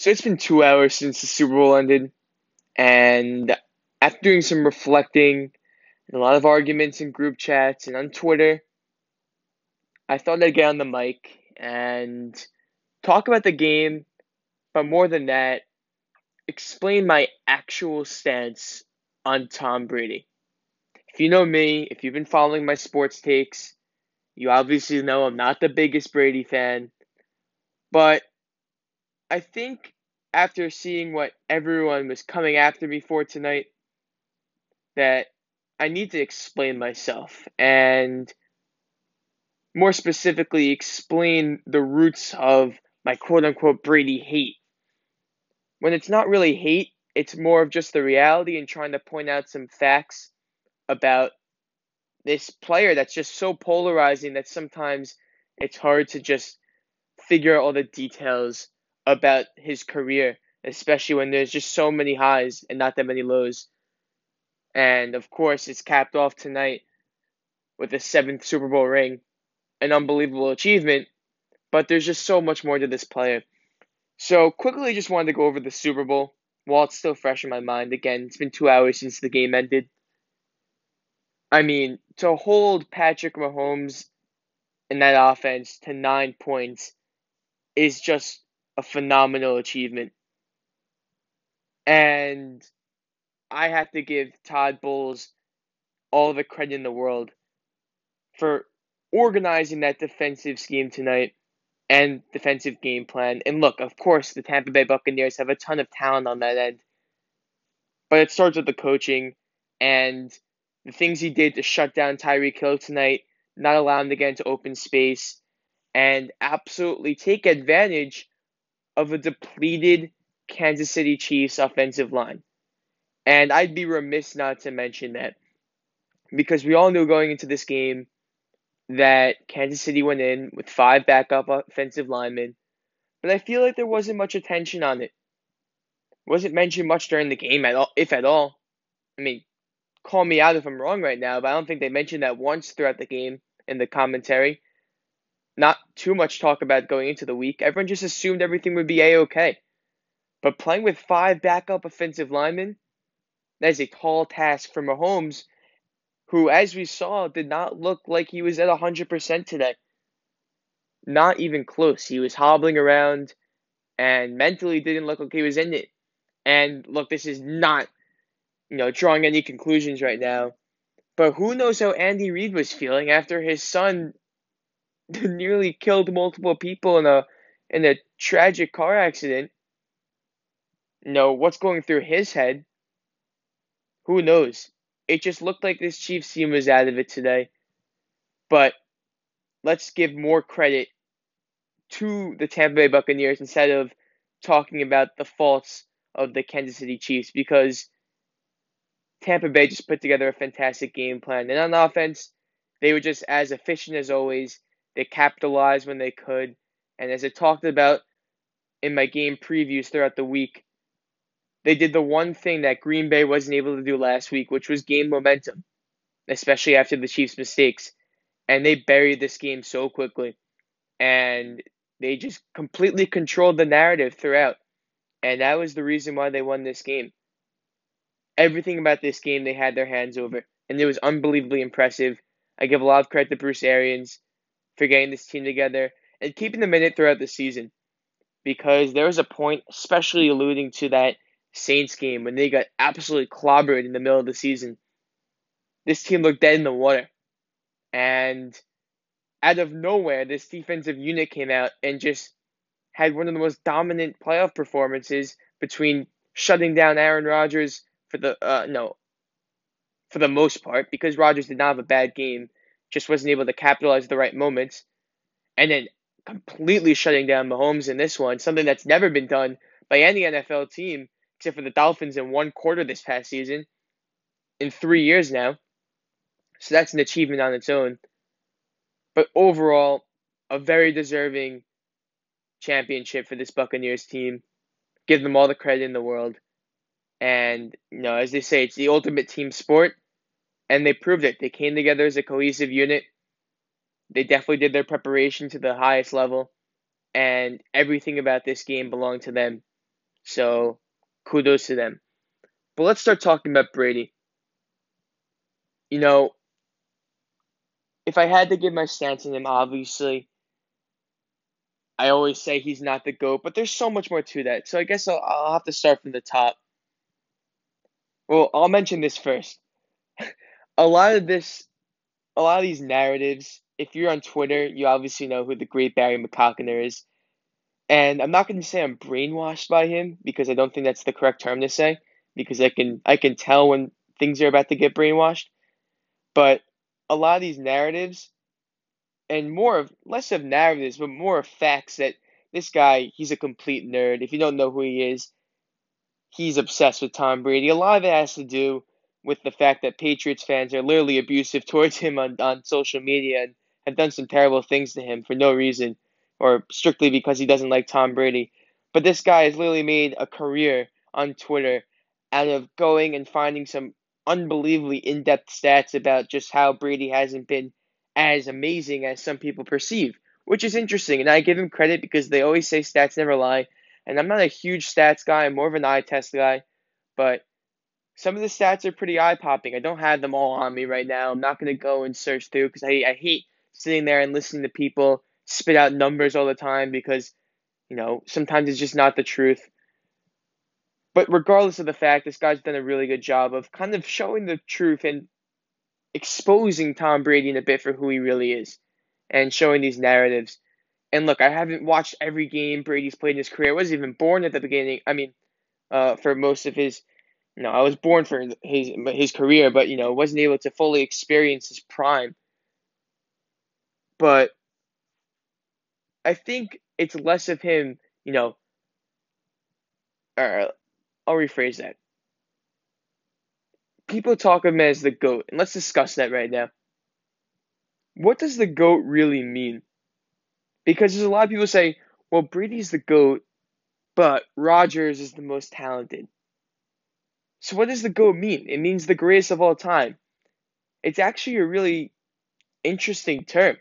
So it's been two hours since the Super Bowl ended, and after doing some reflecting and a lot of arguments in group chats and on Twitter, I thought I'd get on the mic and talk about the game, but more than that, explain my actual stance on Tom Brady. If you know me, if you've been following my sports takes, you obviously know I'm not the biggest Brady fan, but I think after seeing what everyone was coming after me for tonight, that I need to explain myself and more specifically explain the roots of my quote unquote Brady hate. When it's not really hate, it's more of just the reality and trying to point out some facts about this player that's just so polarizing that sometimes it's hard to just figure out all the details about his career, especially when there's just so many highs and not that many lows. And of course, it's capped off tonight with a seventh Super Bowl ring, an unbelievable achievement. But there's just so much more to this player. So quickly, just wanted to go over the Super Bowl while it's still fresh in my mind. Again, it's been two hours since the game ended. I mean, to hold Patrick Mahomes in that offense to nine points is just a phenomenal achievement. And I have to give Todd Bowles all the credit in the world for organizing that defensive scheme tonight and defensive game plan. And look, of course, the Tampa Bay Buccaneers have a ton of talent on that end. But it starts with the coaching and the things he did to shut down Tyreek Hill tonight, not allow him to get into open space, and absolutely take advantage of a depleted Kansas City Chiefs offensive line. And I'd be remiss not to mention that because we all knew going into this game that Kansas City went in with five backup offensive linemen, but I feel like there wasn't much attention on it. Wasn't mentioned much during the game at all, if at all. I mean, call me out if I'm wrong right now, but I don't think they mentioned that once throughout the game in the commentary. Not too much talk about going into the week. Everyone just assumed everything would be a okay. But playing with five backup offensive linemen, that is a tall task for Mahomes, who, as we saw, did not look like he was at 100% today. Not even close. He was hobbling around and mentally didn't look like he was in it. And look, this is not you know, drawing any conclusions right now. But who knows how Andy Reid was feeling after his son nearly killed multiple people in a in a tragic car accident. No, what's going through his head? Who knows? It just looked like this Chiefs team was out of it today. But let's give more credit to the Tampa Bay Buccaneers instead of talking about the faults of the Kansas City Chiefs because Tampa Bay just put together a fantastic game plan. And on offense, they were just as efficient as always. They capitalized when they could. And as I talked about in my game previews throughout the week, they did the one thing that Green Bay wasn't able to do last week, which was gain momentum, especially after the Chiefs' mistakes. And they buried this game so quickly. And they just completely controlled the narrative throughout. And that was the reason why they won this game everything about this game they had their hands over, and it was unbelievably impressive. I give a lot of credit to Bruce Arians for getting this team together and keeping them in it throughout the season. Because there was a point, especially alluding to that Saints game when they got absolutely clobbered in the middle of the season. This team looked dead in the water. And out of nowhere, this defensive unit came out and just had one of the most dominant playoff performances between shutting down Aaron Rodgers for the uh no for the most part because Rodgers did not have a bad game, just wasn't able to capitalize the right moments, and then completely shutting down Mahomes in this one, something that's never been done by any NFL team except for the Dolphins in one quarter this past season, in three years now. So that's an achievement on its own. But overall, a very deserving championship for this Buccaneers team. Give them all the credit in the world. And, you know, as they say, it's the ultimate team sport. And they proved it. They came together as a cohesive unit. They definitely did their preparation to the highest level. And everything about this game belonged to them. So kudos to them. But let's start talking about Brady. You know, if I had to give my stance on him, obviously, I always say he's not the GOAT, but there's so much more to that. So I guess I'll, I'll have to start from the top. Well, I'll mention this first. a lot of this, a lot of these narratives, if you're on Twitter, you obviously know who the great Barry McCockiner is. And I'm not going to say I'm brainwashed by him because I don't think that's the correct term to say because I can I can tell when things are about to get brainwashed. But a lot of these narratives and more of less of narratives, but more of facts that this guy, he's a complete nerd. If you don't know who he is, he's obsessed with Tom Brady. A lot of it has to do with the fact that Patriots fans are literally abusive towards him on, on social media and have done some terrible things to him for no reason or strictly because he doesn't like Tom Brady. But this guy has literally made a career on Twitter out of going and finding some unbelievably in depth stats about just how Brady hasn't been as amazing as some people perceive, which is interesting. And I give him credit because they always say stats never lie. And I'm not a huge stats guy, I'm more of an eye test guy. But some of the stats are pretty eye popping. I don't have them all on me right now. I'm not going to go and search through because I, I hate sitting there and listening to people spit out numbers all the time because, you know, sometimes it's just not the truth. But regardless of the fact, this guy's done a really good job of kind of showing the truth and exposing Tom Brady in a bit for who he really is and showing these narratives. And look, I haven't watched every game Brady's played in his career. I wasn't even born at the beginning. I mean, uh, for most of his, you know, I was born for his his career, but you know, wasn't able to fully experience his prime. But I think it's less of him, you know. Or I'll rephrase that people talk of him as the GOAT, and let's discuss that right now. What does the GOAT really mean? Because there's a lot of people say, well, Brady's the GOAT, but Rodgers is the most talented. So, what does the GOAT mean? It means the greatest of all time. It's actually a really interesting term.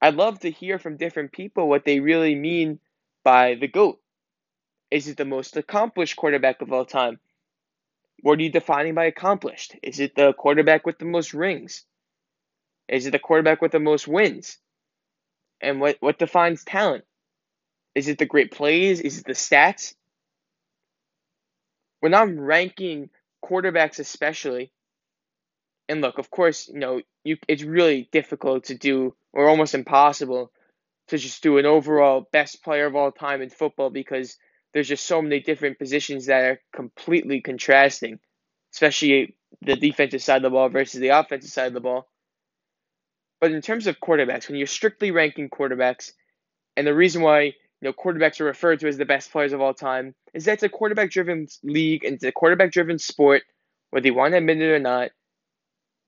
I'd love to hear from different people what they really mean by the GOAT. Is it the most accomplished quarterback of all time? What are you defining by accomplished? Is it the quarterback with the most rings? Is it the quarterback with the most wins? And what, what defines talent? Is it the great plays? Is it the stats? When I'm ranking quarterbacks, especially, and look, of course, you know, you it's really difficult to do, or almost impossible, to just do an overall best player of all time in football because there's just so many different positions that are completely contrasting, especially the defensive side of the ball versus the offensive side of the ball. But in terms of quarterbacks, when you're strictly ranking quarterbacks, and the reason why you know quarterbacks are referred to as the best players of all time is that it's a quarterback driven league and it's a quarterback driven sport, whether you want to admit it or not.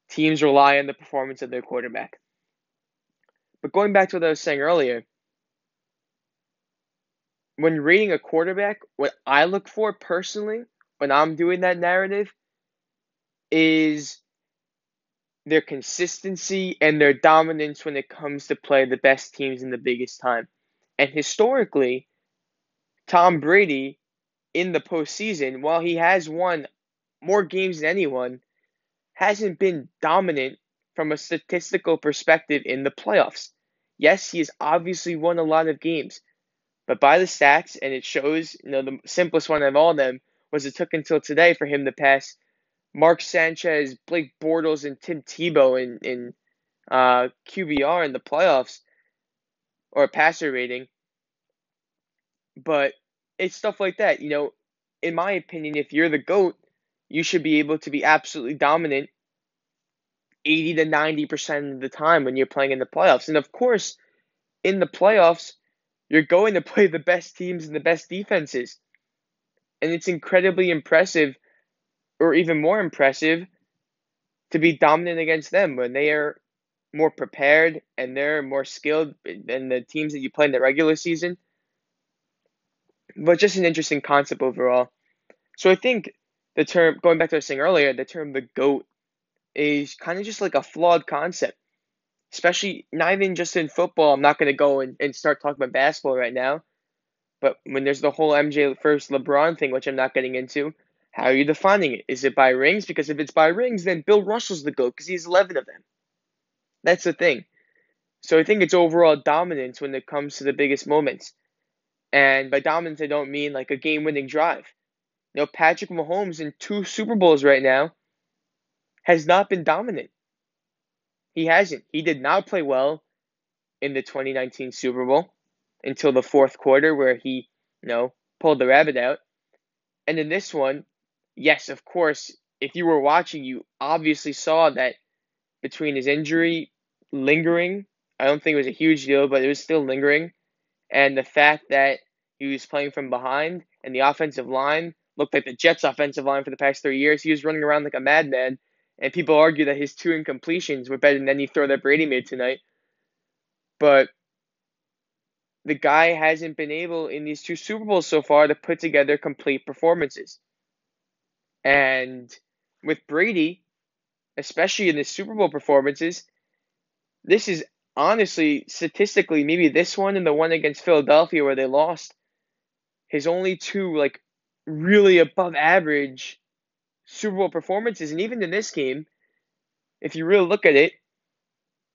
Teams rely on the performance of their quarterback. But going back to what I was saying earlier, when rating a quarterback, what I look for personally when I'm doing that narrative is their consistency and their dominance when it comes to play the best teams in the biggest time. And historically, Tom Brady in the postseason, while he has won more games than anyone, hasn't been dominant from a statistical perspective in the playoffs. Yes, he has obviously won a lot of games, but by the stats, and it shows, you know, the simplest one of all them was it took until today for him to pass Mark Sanchez, Blake Bortles, and Tim Tebow in in uh, QBR in the playoffs or passer rating. But it's stuff like that. You know, in my opinion, if you're the GOAT, you should be able to be absolutely dominant 80 to 90% of the time when you're playing in the playoffs. And of course, in the playoffs, you're going to play the best teams and the best defenses. And it's incredibly impressive, or even more impressive, to be dominant against them when they are more prepared and they're more skilled than the teams that you play in the regular season. But just an interesting concept overall. So I think the term, going back to what I was saying earlier, the term the GOAT is kind of just like a flawed concept especially not even just in football. I'm not going to go and, and start talking about basketball right now. But when there's the whole MJ first LeBron thing, which I'm not getting into, how are you defining it? Is it by rings? Because if it's by rings, then Bill Russell's the GOAT because he's 11 of them. That's the thing. So I think it's overall dominance when it comes to the biggest moments. And by dominance, I don't mean like a game winning drive. You know, Patrick Mahomes in two Super Bowls right now has not been dominant. He hasn't. He did not play well in the 2019 Super Bowl until the fourth quarter where he, you know, pulled the rabbit out. And in this one, yes, of course, if you were watching, you obviously saw that between his injury lingering, I don't think it was a huge deal, but it was still lingering, and the fact that he was playing from behind and the offensive line looked like the Jets' offensive line for the past three years. He was running around like a madman, and people argue that his two incompletions were better than any throw that Brady made tonight. But the guy hasn't been able in these two Super Bowls so far to put together complete performances. And with Brady, especially in the Super Bowl performances, this is honestly statistically maybe this one and the one against Philadelphia where they lost his only two like really above average Super Bowl performances and even in this game if you really look at it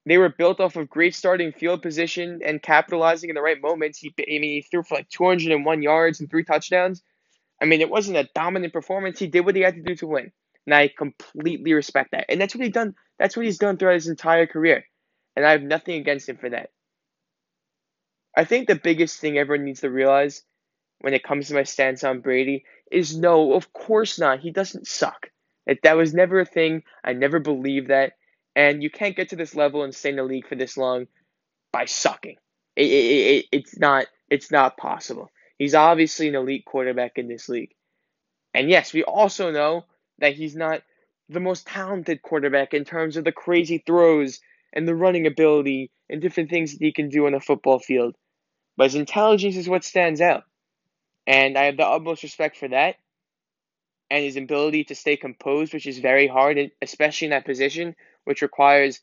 they were built off of great starting field position and capitalizing in the right moments. He, I mean, he threw for like 201 yards and three touchdowns. I mean, it wasn't a dominant performance. He did what he had to do to win, and I completely respect that. And that's what he done. That's what he's done throughout his entire career, and I have nothing against him for that. I think the biggest thing everyone needs to realize when it comes to my stance on Brady is no, of course not. He doesn't suck. That that was never a thing. I never believed that. And you can't get to this level and stay in the league for this long by sucking. It, it, it, it's not it's not possible. He's obviously an elite quarterback in this league. And yes, we also know that he's not the most talented quarterback in terms of the crazy throws and the running ability and different things that he can do on a football field. But his intelligence is what stands out. And I have the utmost respect for that. And his ability to stay composed, which is very hard, especially in that position which requires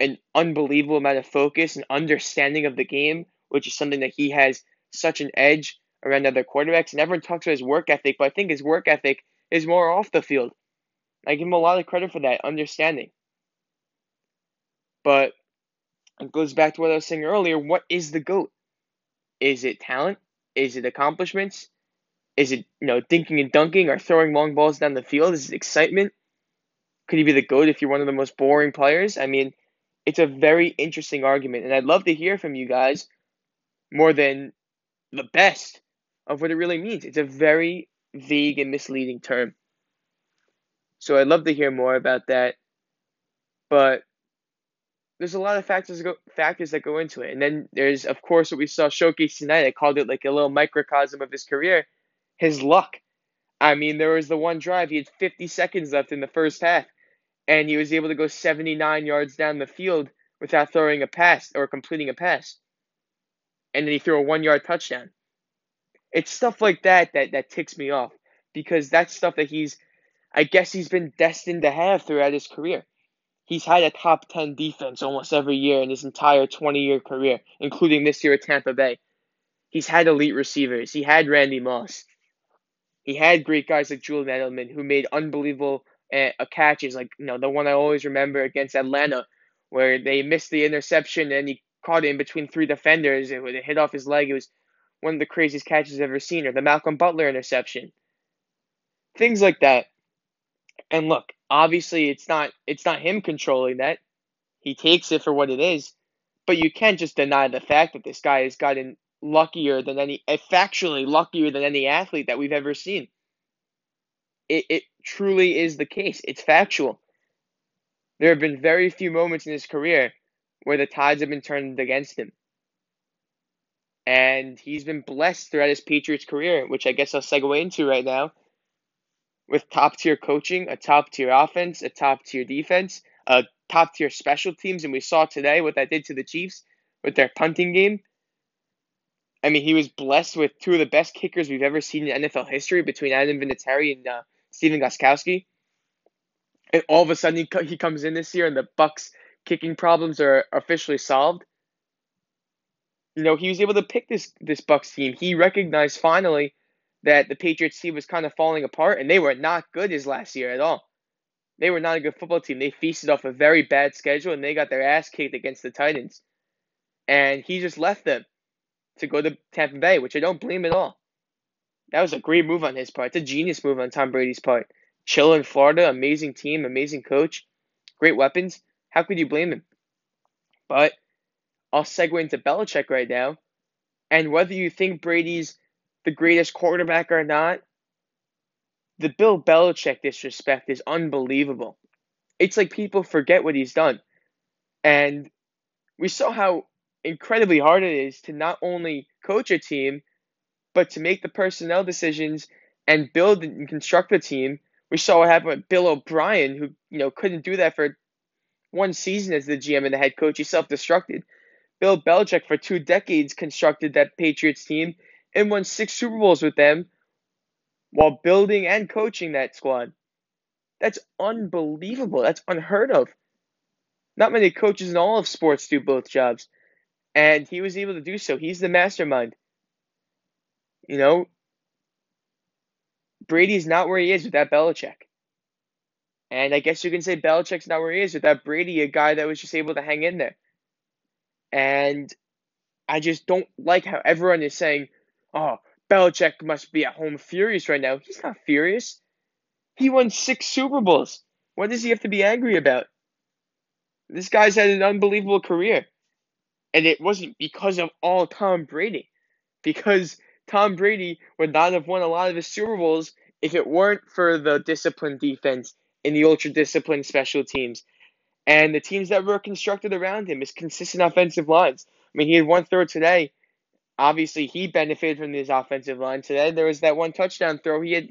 an unbelievable amount of focus and understanding of the game, which is something that he has such an edge around other quarterbacks. And everyone talks about his work ethic, but I think his work ethic is more off the field. I give him a lot of credit for that understanding. But it goes back to what I was saying earlier. What is the GOAT? Is it talent? Is it accomplishments? Is it, you know, dinking and dunking or throwing long balls down the field? Is it excitement? Could he be the GOAT if you're one of the most boring players? I mean, it's a very interesting argument, and I'd love to hear from you guys more than the best of what it really means. It's a very vague and misleading term. So I'd love to hear more about that. But there's a lot of factors go, factors that go into it. And then there's of course what we saw showcase tonight. I called it like a little microcosm of his career, his luck. I mean, there was the one drive, he had 50 seconds left in the first half and he was able to go 79 yards down the field without throwing a pass or completing a pass. And then he threw a one yard touchdown. It's stuff like that that, that ticks me off because that's stuff that he's, I guess, he's been destined to have throughout his career. He's had a top 10 defense almost every year in his entire 20 year career, including this year at Tampa Bay. He's had elite receivers. He had Randy Moss. He had great guys like Julian Edelman who made unbelievable eh, uh, a catch is like you know the one I always remember against Atlanta, where they missed the interception and he caught it in between three defenders. It, it hit off his leg. It was one of the craziest catches I've ever seen. Or the Malcolm Butler interception. Things like that. And look, obviously it's not it's not him controlling that. He takes it for what it is, but you can't just deny the fact that this guy has gotten luckier than any eh, factually luckier than any athlete that we've ever seen it, it truly is the case. It's factual. There have been very few moments in his career where the tides have been turned against him. And he's been blessed throughout his Patriots career, which I guess I'll segue into right now, with top tier coaching, a top tier offense, a top tier defense, a top tier special teams. And we saw today what that did to the Chiefs with their punting game. I mean, he was blessed with two of the best kickers we've ever seen in NFL history between Adam Vinatieri and uh, Stephen Gostkowski. And all of a sudden he, he comes in this year and the Bucks' kicking problems are officially solved. you know, he was able to pick this this Bucks team. He recognized finally that the Patriots team was kind of falling apart, and they were not good his last year at all. They were not a good football team. They feasted off a very bad schedule, and they got their ass kicked against the Titans. And he just left them to go to Tampa Bay, which I don't blame at all. That was a great move on his part. It's a genius move on Tom Brady's part. Chill in Florida, amazing team, amazing coach, great weapons. How could you blame him? But I'll segue into Belichick right now. And whether you think Brady's the greatest quarterback or not, the Bill Belichick disrespect is unbelievable. It's like people forget what he's done. And we saw how incredibly hard it is to not only coach a team, but to make the personnel decisions and build and construct a team. We saw what happened with Bill O'Brien, who you know couldn't do that for one season as the GM and the head coach. He self-destructed. Bill Belichick for two decades constructed that Patriots team and won six Super Bowls with them while building and coaching that squad. That's unbelievable. That's unheard of. Not many coaches in all of sports do both jobs. And he was able to do so. He's the mastermind. You know, Brady's not where he is without Belichick. And I guess you can say Belichick's not where he is without Brady, a guy that was just able to hang in there. And I just don't like how everyone is saying, oh, Belichick must be at home furious right now. He's not furious. He won six Super Bowls. What does he have to be angry about? This guy's had an unbelievable career. And it wasn't because of all Tom Brady. Because Tom Brady would not have won a lot of his Super Bowls if it weren't for the disciplined defense and the ultra disciplined special teams. And the teams that were constructed around him, his consistent offensive lines. I mean, he had one throw today obviously he benefited from this offensive line today. There was that one touchdown throw. He had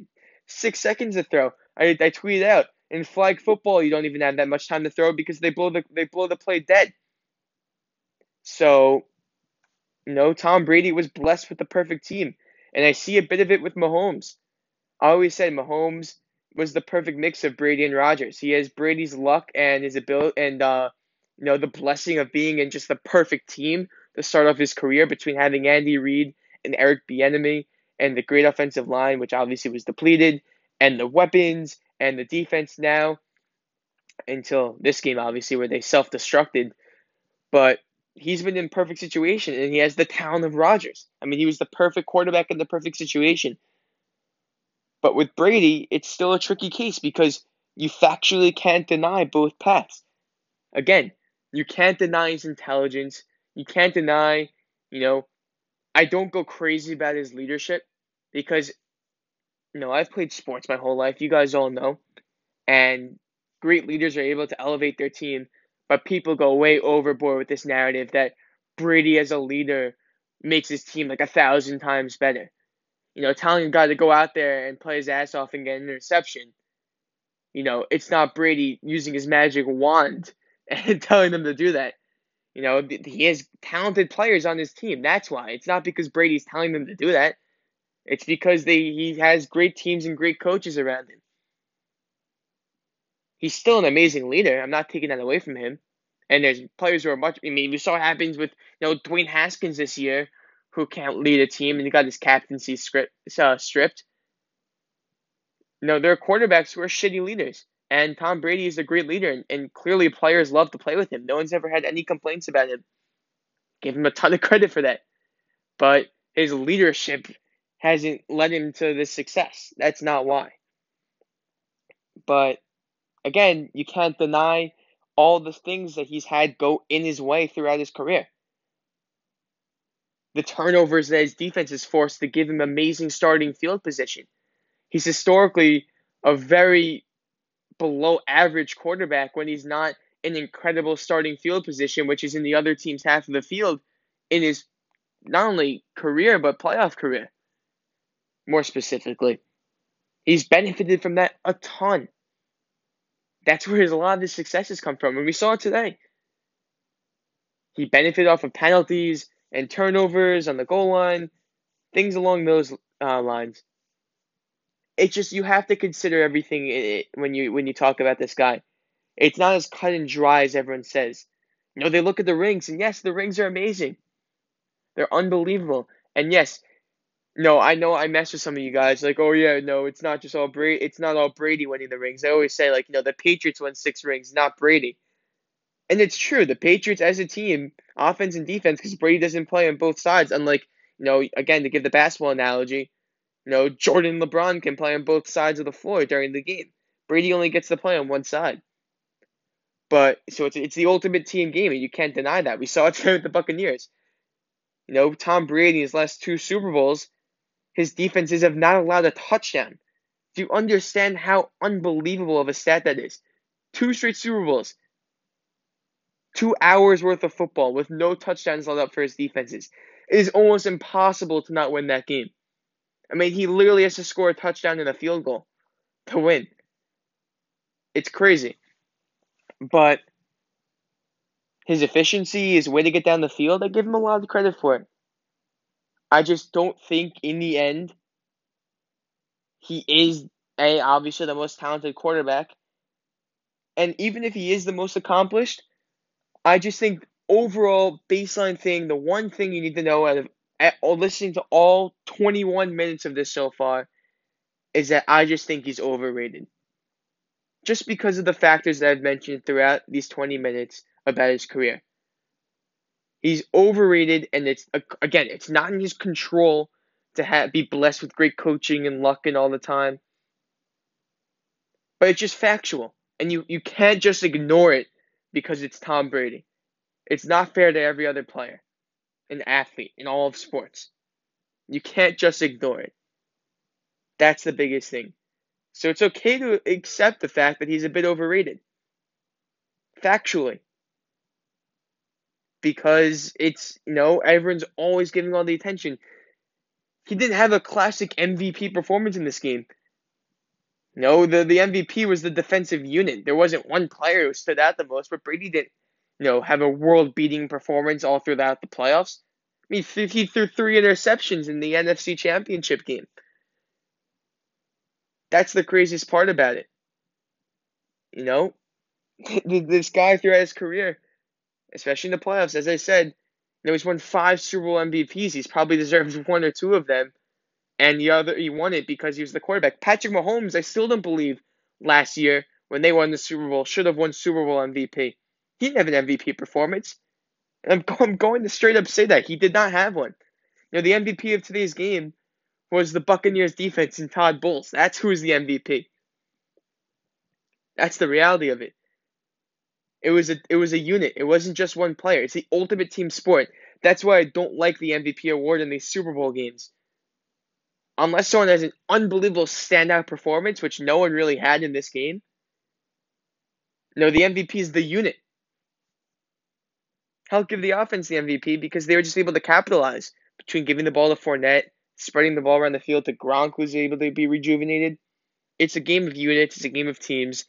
six seconds to throw. I, I tweeted out in flag football you don't even have that much time to throw because they blow the they blow the play dead. So, you know, Tom Brady was blessed with the perfect team, and I see a bit of it with Mahomes. I always said Mahomes was the perfect mix of Brady and Rodgers. He has Brady's luck and his ability and uh, you know the blessing of being in just the perfect team the start of his career between having Andy Reid and Eric Bieniemy and the great offensive line, which obviously was depleted, and the weapons and the defense now until this game, obviously, where they self destructed. But he's been in perfect situation and he has the talent of Rodgers. I mean, he was the perfect quarterback in the perfect situation. But with Brady, it's still a tricky case because you factually can't deny both paths. Again, you can't deny his intelligence you can't deny, you know, I don't go crazy about his leadership because, you know, I've played sports my whole life. You guys all know. And great leaders are able to elevate their team, but people go way overboard with this narrative that Brady as a leader makes his team like a thousand times better. You know, telling a guy to go out there and play his ass off and get an interception. You know, it's not Brady using his magic wand and telling them to do that. You know, he has talented players on his team. That's why. It's not because Brady's telling them to do that. It's because they he has great teams and great coaches around him. He's still an amazing leader. I'm not taking that away from him. And there's players who are much. I mean, we saw what happens with you know Dwayne Haskins this year, who can't lead a team and he got his captaincy script uh, stripped. Know, there are quarterbacks who are shitty leaders. And Tom Brady is a great leader, and, and clearly players love to play with him. No one's ever had any complaints about him. Give him a ton of credit for that. But his leadership hasn't led him to this success. That's not why. But again, you can't deny all the things that he's had go in his way throughout his career. The turnovers that his defense is forced to give him amazing starting field position. He's historically a very below average quarterback when he's not in an incredible starting field position, which is in the other team's half of the field in his not only career but playoff career. More specifically, he's benefited from that a ton. That's where his, a lot of his successes come from, and we saw it today. He benefited off of penalties and turnovers on the goal line, things along those uh, lines it's just you have to consider everything when you when you talk about this guy. It's not as cut and dry as everyone says. You know, they look at the rings, and yes, the rings are amazing. They're unbelievable. And yes, no, I know I mess with some of you guys like, oh yeah, no, it's not just all Brady. It's not all Brady winning the rings. I always say like, you know, the Patriots won six rings, not Brady. And it's true. The Patriots as a team, offense and defense, because Brady doesn't play on both sides. Unlike, you know, again to give the basketball analogy, you know, Jordan LeBron can play on both sides of the floor during the game. Brady only gets to play on one side. But so it's it's the ultimate team game, and you can't deny that. We saw it with the Buccaneers. You know, Tom Brady, his last two Super Bowls, his defenses have not allowed a touchdown. Do you understand how unbelievable of a stat that is? Two straight Super Bowls. Two hours worth of football with no touchdowns allowed up for his defenses. It is almost impossible to not win that game. I mean, he literally has to score a touchdown and a field goal to win. It's crazy. But his efficiency, his way to get down the field, I give him a lot of credit for it. I just don't think in the end he is a obviously the most talented quarterback. And even if he is the most accomplished, I just think overall baseline thing, the one thing you need to know out of listening to all 21 minutes of this so far is that I just think he's overrated. Just because of the factors that I've mentioned throughout these 20 minutes about his career. He's overrated, and it's again, it's not in his control to have, be blessed with great coaching and luck and all the time. But it's just factual, and you you can't just ignore it because it's Tom Brady. It's not fair to every other player, an athlete in all of sports. You can't just ignore it. That's the biggest thing. So it's okay to accept the fact that he's a bit overrated. Factually because it's you know everyone's always giving all the attention. He didn't have a classic MVP performance in this game. No, the, the MVP was the defensive unit. There wasn't one player who stood out the most, but Brady didn't, you know, have a world beating performance all throughout the playoffs. I mean, he threw three interceptions in the NFC Championship game. That's the craziest part about it. You know, this guy throughout his career especially in the playoffs. As I said, you know, he's won five Super Bowl MVPs. He's probably deserves one or two of them. And the other, he won it because he was the quarterback. Patrick Mahomes, I still don't believe last year when they won the Super Bowl should have won Super Bowl MVP. He didn't have an MVP performance. I'm, I'm going to straight up say that he did not have one. You know, the MVP of today's game was the Buccaneers defense and Todd Bowles. That's who's the MVP. That's the reality of it. It was a it was a unit. It wasn't just one player. It's the ultimate team sport. That's why I don't like the MVP award in these Super Bowl games. Unless someone has an unbelievable standout performance, which no one really had in this game. No, the MVP is the unit. I'll give the offense the MVP because they were just able to capitalize between giving the ball to Fournette, spreading the ball around the field to Gronk, who's able to be rejuvenated. It's a game of units. It's a game of teams.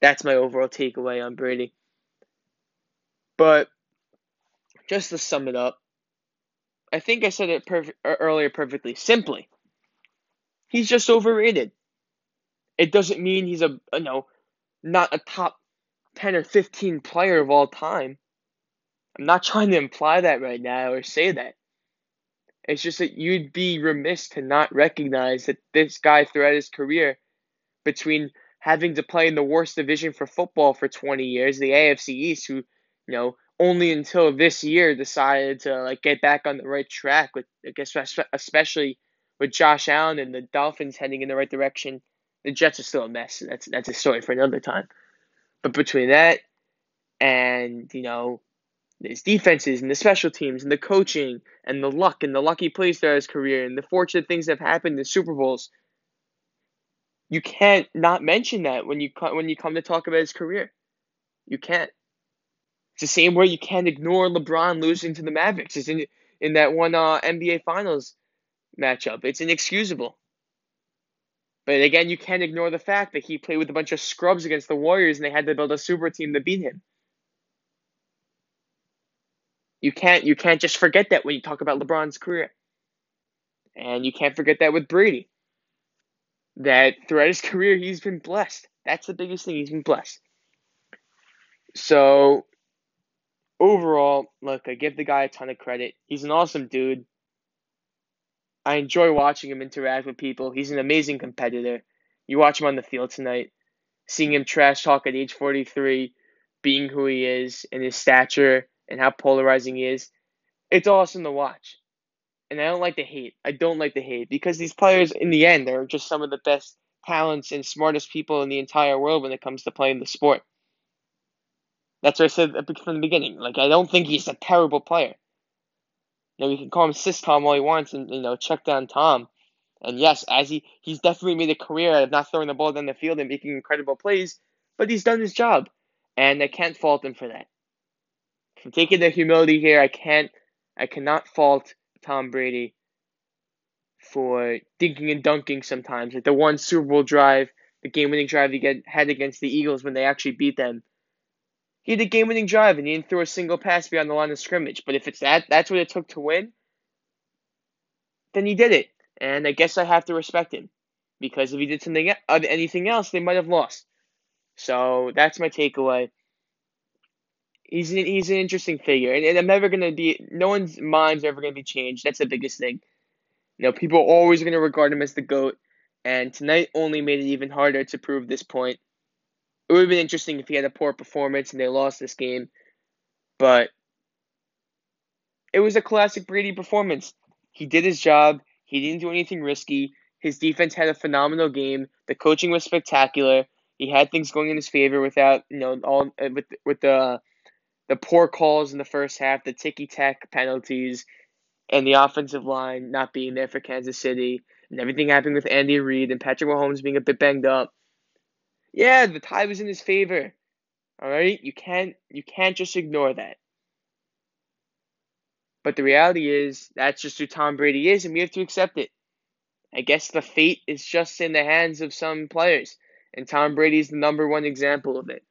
That's my overall takeaway on Brady. But just to sum it up, I think I said it perf- er, earlier perfectly. Simply, he's just overrated. It doesn't mean he's a you know not a top ten or fifteen player of all time. I'm not trying to imply that right now or say that. It's just that you'd be remiss to not recognize that this guy throughout his career, between having to play in the worst division for football for 20 years, the AFC East, who, you know, only until this year decided to like get back on the right track with I guess especially with Josh Allen and the Dolphins heading in the right direction. The Jets are still a mess. That's that's a story for another time. But between that and, you know, his defenses and the special teams and the coaching and the luck and the lucky plays throughout his career and the fortunate things that have happened in the Super Bowls, you can't not mention that when you when you come to talk about his career. You can't. It's the same way you can't ignore LeBron losing to the Mavericks. It's in in that one uh, NBA Finals matchup. It's inexcusable. But again, you can't ignore the fact that he played with a bunch of scrubs against the Warriors and they had to build a super team to beat him. You can't you can't just forget that when you talk about LeBron's career. And you can't forget that with Brady that throughout his career he's been blessed. That's the biggest thing. He's been blessed. So overall, look, I give the guy a ton of credit. He's an awesome dude. I enjoy watching him interact with people. He's an amazing competitor. You watch him on the field tonight, seeing him trash talk at age 43, being who he is and his stature and how polarizing he is. It's awesome to watch. And I don't like the hate. I don't like the hate because these players, in the end, are just some of the best talents and smartest people in the entire world when it comes to playing the sport. That's what I said from the beginning. Like, I don't think he's a terrible player. You know, you can call him Sis Tom all he wants and, you know, check down Tom. And yes, as he he's definitely made a career out of not throwing the ball down the field and making incredible plays, but he's done his job. And I can't fault him for that. From taking the humility here, I can't I cannot fault Tom Brady for dinking and dunking sometimes. Like the one Super Bowl drive, the game winning drive he had against the Eagles when they actually beat them. He had a game winning drive and he didn't throw a single pass beyond the line of scrimmage. But if it's that that's what it took to win, then he did it. And I guess I have to respect him. Because if he did something anything else, they might have lost. So that's my takeaway. He's an, he's an interesting figure, and, and I'm never gonna be. No one's mind's ever gonna be changed. That's the biggest thing. You know, people are always gonna regard him as the goat, and tonight only made it even harder to prove this point. It would have been interesting if he had a poor performance and they lost this game, but it was a classic Brady performance. He did his job. He didn't do anything risky. His defense had a phenomenal game. The coaching was spectacular. He had things going in his favor without, you know, all uh, with with the the poor calls in the first half, the ticky tack penalties, and the offensive line not being there for Kansas City, and everything happening with Andy Reid and Patrick Mahomes being a bit banged up. Yeah, the tie was in his favor. All right, you can't you can't just ignore that. But the reality is that's just who Tom Brady is, and we have to accept it. I guess the fate is just in the hands of some players, and Tom Brady's the number one example of it.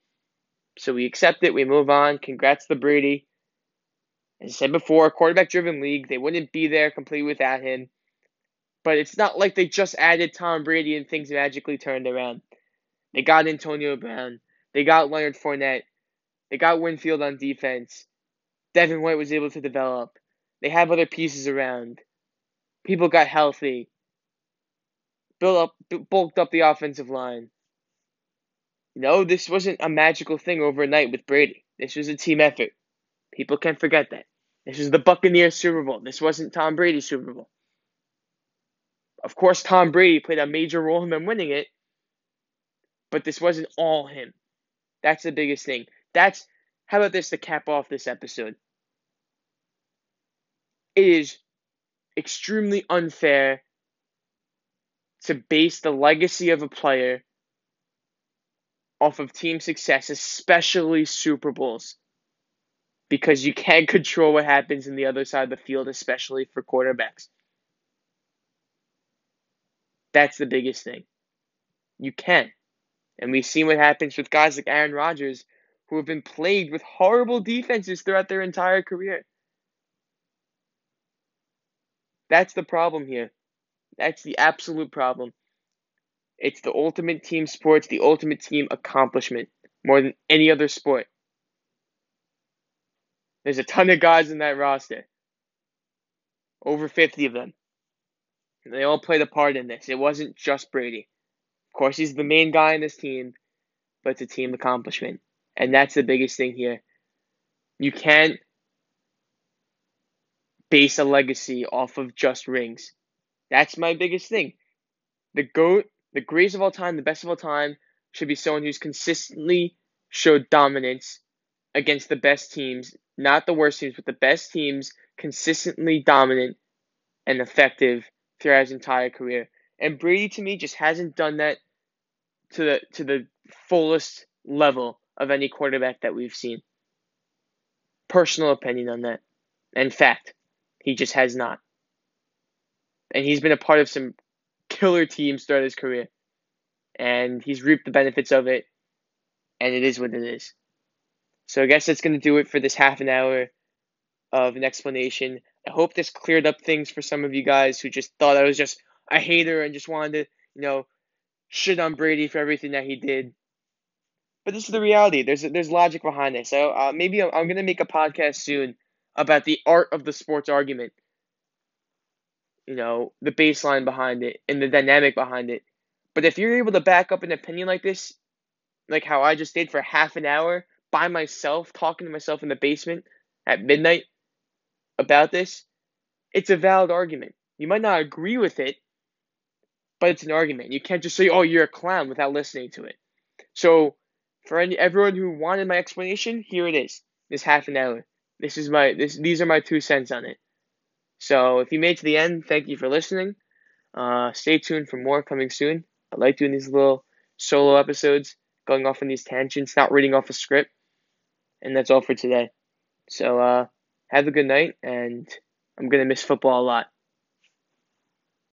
So we accept it, we move on. Congrats to Brady. As I said before, quarterback driven league. They wouldn't be there completely without him. But it's not like they just added Tom Brady and things magically turned around. They got Antonio Brown. They got Leonard Fournette. They got Winfield on defense. Devin White was able to develop. They have other pieces around. People got healthy. Built up, bulked up the offensive line. No, this wasn't a magical thing overnight with Brady. This was a team effort. People can't forget that. This was the Buccaneers Super Bowl. This wasn't Tom Brady's Super Bowl. Of course, Tom Brady played a major role in them winning it, but this wasn't all him. That's the biggest thing. That's how about this to cap off this episode? It is extremely unfair to base the legacy of a player off of team success, especially Super Bowls, because you can't control what happens in the other side of the field, especially for quarterbacks. That's the biggest thing. You can. And we've seen what happens with guys like Aaron Rodgers, who have been plagued with horrible defenses throughout their entire career. That's the problem here. That's the absolute problem. It's the ultimate team sport, it's the ultimate team accomplishment more than any other sport. There's a ton of guys in that roster. Over 50 of them. And they all played a part in this. It wasn't just Brady. Of course, he's the main guy in this team, but it's a team accomplishment. And that's the biggest thing here. You can't base a legacy off of just rings. That's my biggest thing. The GOAT the greatest of all time, the best of all time, should be someone who's consistently showed dominance against the best teams, not the worst teams, but the best teams, consistently dominant and effective throughout his entire career. And Brady to me just hasn't done that to the to the fullest level of any quarterback that we've seen. Personal opinion on that. In fact, he just has not. And he's been a part of some killer teams throughout his career. And he's reaped the benefits of it. And it is what it is. So I guess that's going to do it for this half an hour of an explanation. I hope this cleared up things for some of you guys who just thought I was just a hater and just wanted to, you know, shit on Brady for everything that he did. but this is the reality. There's there's logic behind this. So uh, maybe I'm, I'm gonna make a podcast soon about the art of the sports argument. You know, the baseline behind it and the dynamic behind it. But if you're able to back up an opinion like this, like how I just did for half an hour by myself, talking to myself in the basement at midnight about this, it's a valid argument. You might not agree with it, but it's an argument. You can't just say, "Oh, you're a clown" without listening to it. So, for any everyone who wanted my explanation, here it is. This half an hour. This is my this these are my two cents on it. So, if you made to the end, thank you for listening. Uh, stay tuned for more coming soon. I like doing these little solo episodes, going off on these tangents, not reading off a script. And that's all for today. So, uh, have a good night, and I'm gonna miss football a lot.